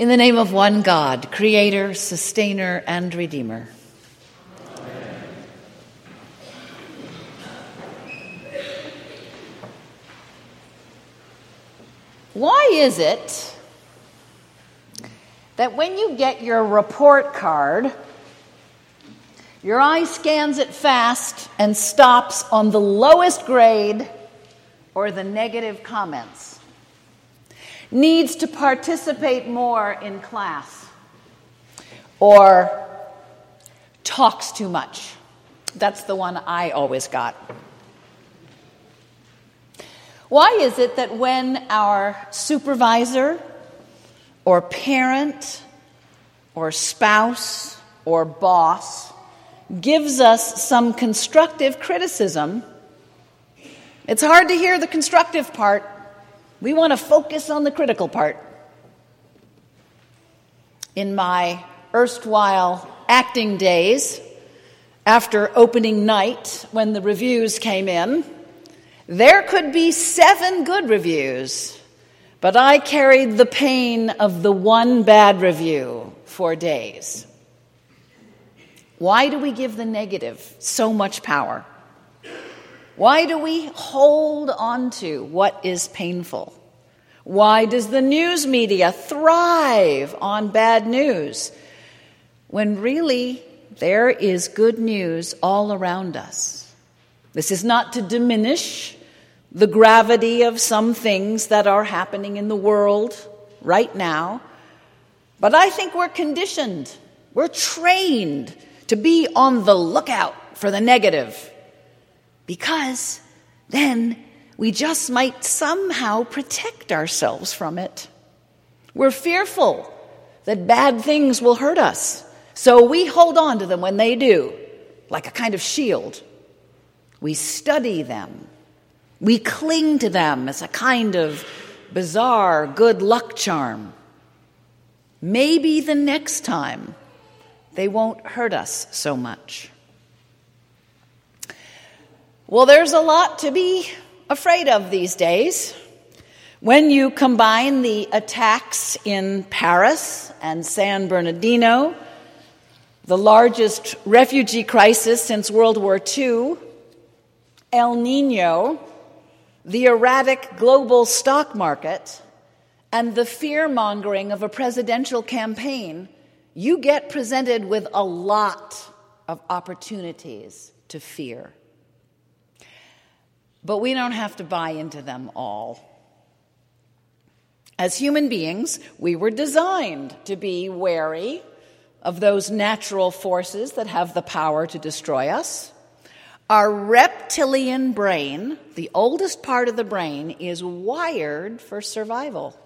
In the name of one God, Creator, Sustainer, and Redeemer. Why is it that when you get your report card, your eye scans it fast and stops on the lowest grade or the negative comments? Needs to participate more in class or talks too much. That's the one I always got. Why is it that when our supervisor or parent or spouse or boss gives us some constructive criticism, it's hard to hear the constructive part. We want to focus on the critical part. In my erstwhile acting days, after opening night, when the reviews came in, there could be seven good reviews, but I carried the pain of the one bad review for days. Why do we give the negative so much power? Why do we hold on to what is painful? Why does the news media thrive on bad news when really there is good news all around us? This is not to diminish the gravity of some things that are happening in the world right now. But I think we're conditioned, we're trained to be on the lookout for the negative because then we just might somehow protect ourselves from it. We're fearful that bad things will hurt us, so we hold on to them when they do, like a kind of shield. We study them we cling to them as a kind of bizarre good luck charm. Maybe the next time they won't hurt us so much. Well, there's a lot to be afraid of these days. When you combine the attacks in Paris and San Bernardino, the largest refugee crisis since World War II, El Nino, the erratic global stock market, and the fear mongering of a presidential campaign, you get presented with a lot of opportunities to fear. But we don't have to buy into them all. As human beings, we were designed to be wary of those natural forces that have the power to destroy us. Our reptilian brain, the oldest part of the brain, is wired for survival.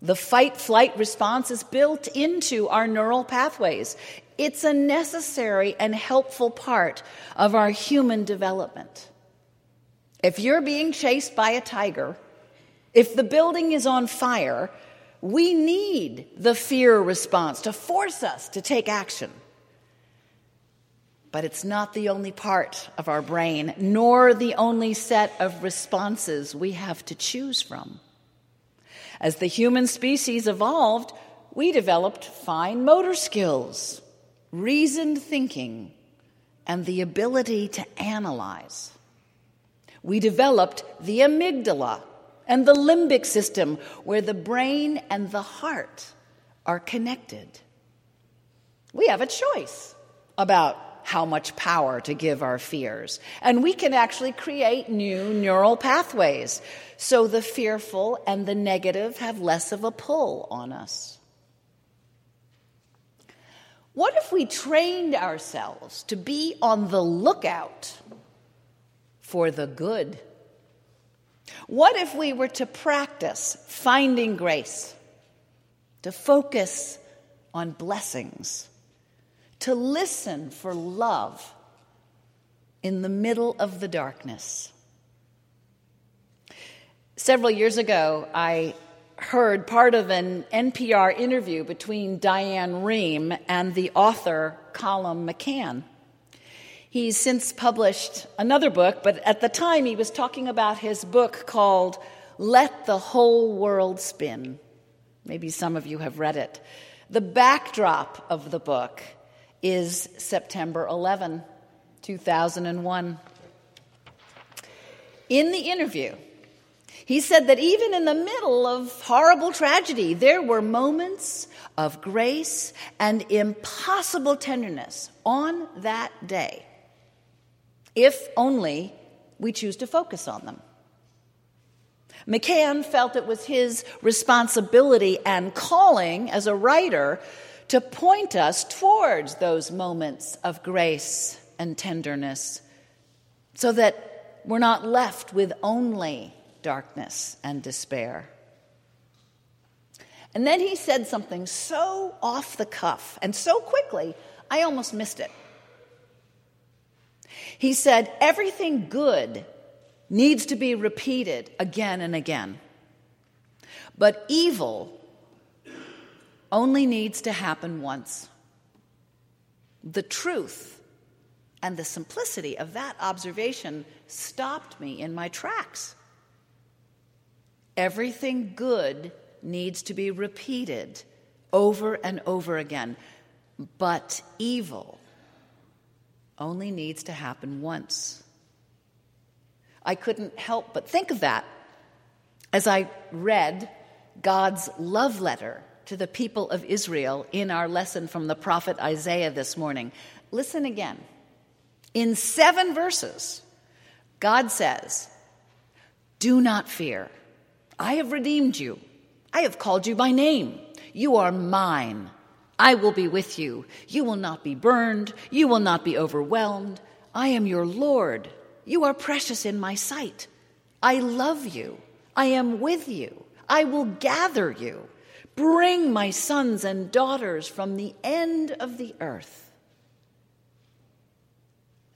The fight flight response is built into our neural pathways. It's a necessary and helpful part of our human development. If you're being chased by a tiger, if the building is on fire, we need the fear response to force us to take action. But it's not the only part of our brain, nor the only set of responses we have to choose from. As the human species evolved, we developed fine motor skills, reasoned thinking, and the ability to analyze. We developed the amygdala and the limbic system, where the brain and the heart are connected. We have a choice about how much power to give our fears. And we can actually create new neural pathways so the fearful and the negative have less of a pull on us. What if we trained ourselves to be on the lookout for the good? What if we were to practice finding grace, to focus on blessings? to listen for love in the middle of the darkness. Several years ago, I heard part of an NPR interview between Diane Rehm and the author Colum McCann. He's since published another book, but at the time he was talking about his book called Let the Whole World Spin. Maybe some of you have read it. The backdrop of the book is September 11, 2001. In the interview, he said that even in the middle of horrible tragedy, there were moments of grace and impossible tenderness on that day, if only we choose to focus on them. McCann felt it was his responsibility and calling as a writer to point us towards those moments of grace and tenderness so that we're not left with only darkness and despair. And then he said something so off the cuff and so quickly, I almost missed it. He said, Everything good needs to be repeated again and again. But evil only needs to happen once. The truth and the simplicity of that observation stopped me in my tracks. Everything good needs to be repeated over and over again, but evil only needs to happen once. I couldn't help but think of that as I read God's love letter to the people of Israel in our lesson from the prophet Isaiah this morning. Listen again. In seven verses, God says, Do not fear. I have redeemed you. I have called you by name. You are mine. I will be with you. You will not be burned. You will not be overwhelmed. I am your Lord. You are precious in my sight. I love you. I am with you. I will gather you. Bring my sons and daughters from the end of the earth.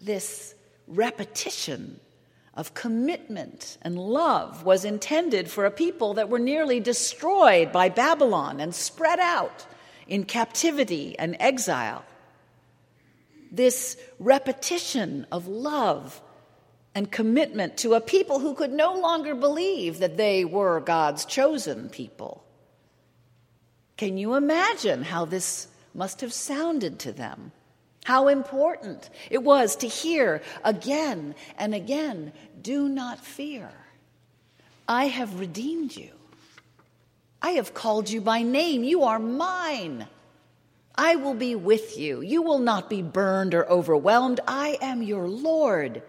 This repetition of commitment and love was intended for a people that were nearly destroyed by Babylon and spread out in captivity and exile. This repetition of love and commitment to a people who could no longer believe that they were God's chosen people. Can you imagine how this must have sounded to them? How important it was to hear again and again do not fear. I have redeemed you. I have called you by name. You are mine. I will be with you. You will not be burned or overwhelmed. I am your Lord.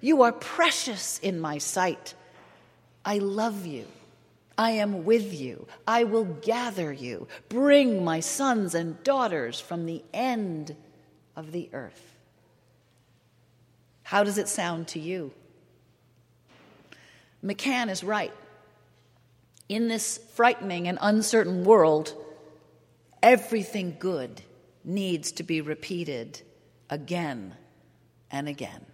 You are precious in my sight. I love you. I am with you. I will gather you. Bring my sons and daughters from the end of the earth. How does it sound to you? McCann is right. In this frightening and uncertain world, everything good needs to be repeated again and again.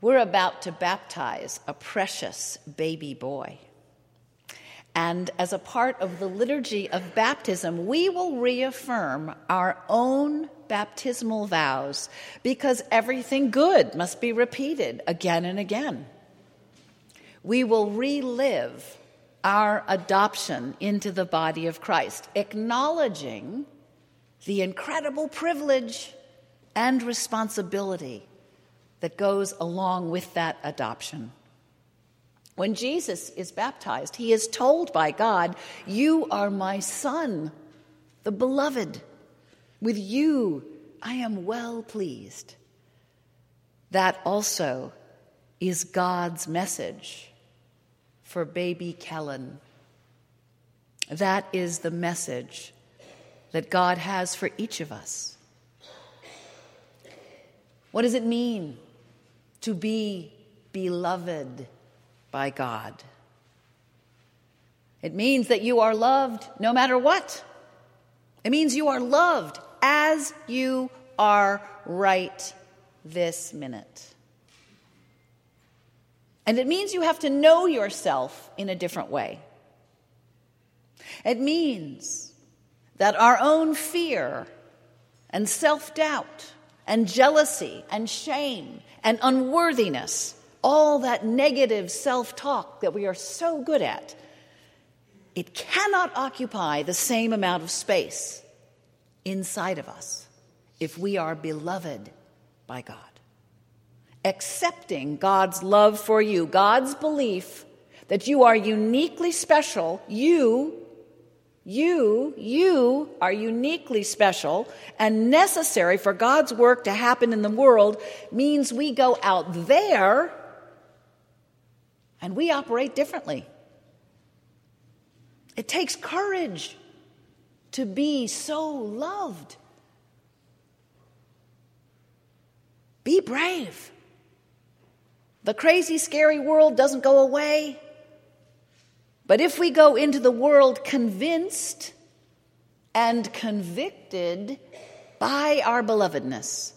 We're about to baptize a precious baby boy. And as a part of the liturgy of baptism, we will reaffirm our own baptismal vows because everything good must be repeated again and again. We will relive our adoption into the body of Christ, acknowledging the incredible privilege and responsibility that goes along with that adoption. When Jesus is baptized, he is told by God, You are my son, the beloved. With you I am well pleased. That also is God's message for baby Kellen. That is the message that God has for each of us. What does it mean to be beloved by God. It means that you are loved no matter what. It means you are loved as you are right this minute. And it means you have to know yourself in a different way. It means that our own fear and self doubt and jealousy and shame and unworthiness, all that negative self talk that we are so good at, it cannot occupy the same amount of space inside of us if we are beloved by God. Accepting God's love for you, God's belief that you are uniquely special, you, you, you are uniquely special and necessary for God's work to happen in the world means we go out there and we operate differently. It takes courage to be so loved. Be brave. The crazy, scary world doesn't go away. But if we go into the world convinced and convicted by our belovedness,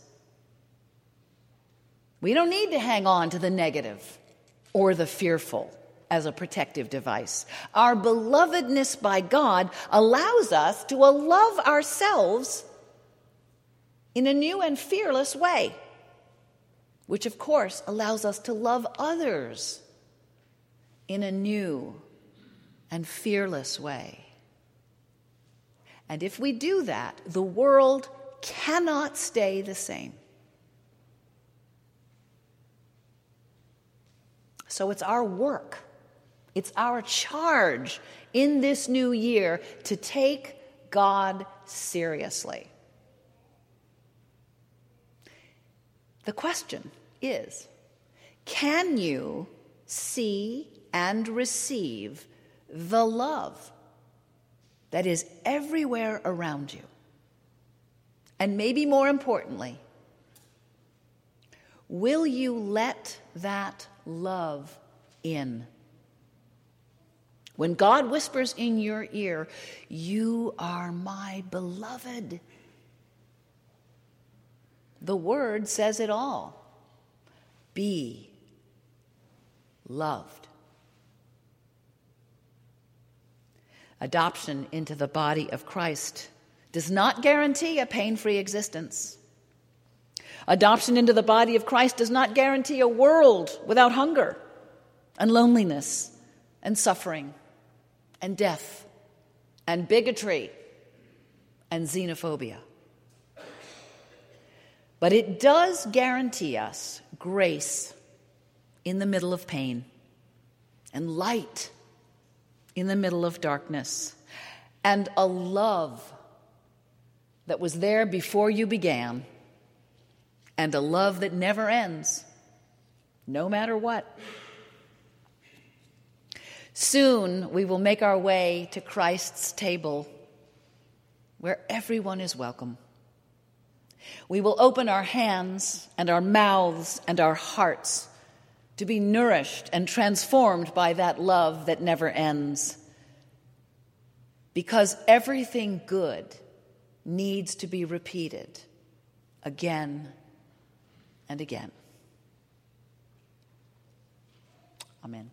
we don't need to hang on to the negative or the fearful as a protective device. Our belovedness by God allows us to love ourselves in a new and fearless way, which of course allows us to love others in a new and fearless way. And if we do that, the world cannot stay the same. So it's our work, it's our charge in this new year to take God seriously. The question is can you see and receive the love that is everywhere around you? And maybe more importantly, will you let that love in. When God whispers in your ear, You are my beloved, the word says it all. Be loved. Adoption into the body of Christ does not guarantee a pain free existence. Adoption into the body of Christ does not guarantee a world without hunger and loneliness and suffering and death and bigotry and xenophobia. But it does guarantee us grace in the middle of pain and light in the middle of darkness and a love that was there before you began and a love that never ends, no matter what. Soon we will make our way to Christ's table where everyone is welcome. We will open our hands and our mouths and our hearts to be nourished and transformed by that love that never ends. Because everything good needs to be repeated again and again. Amen.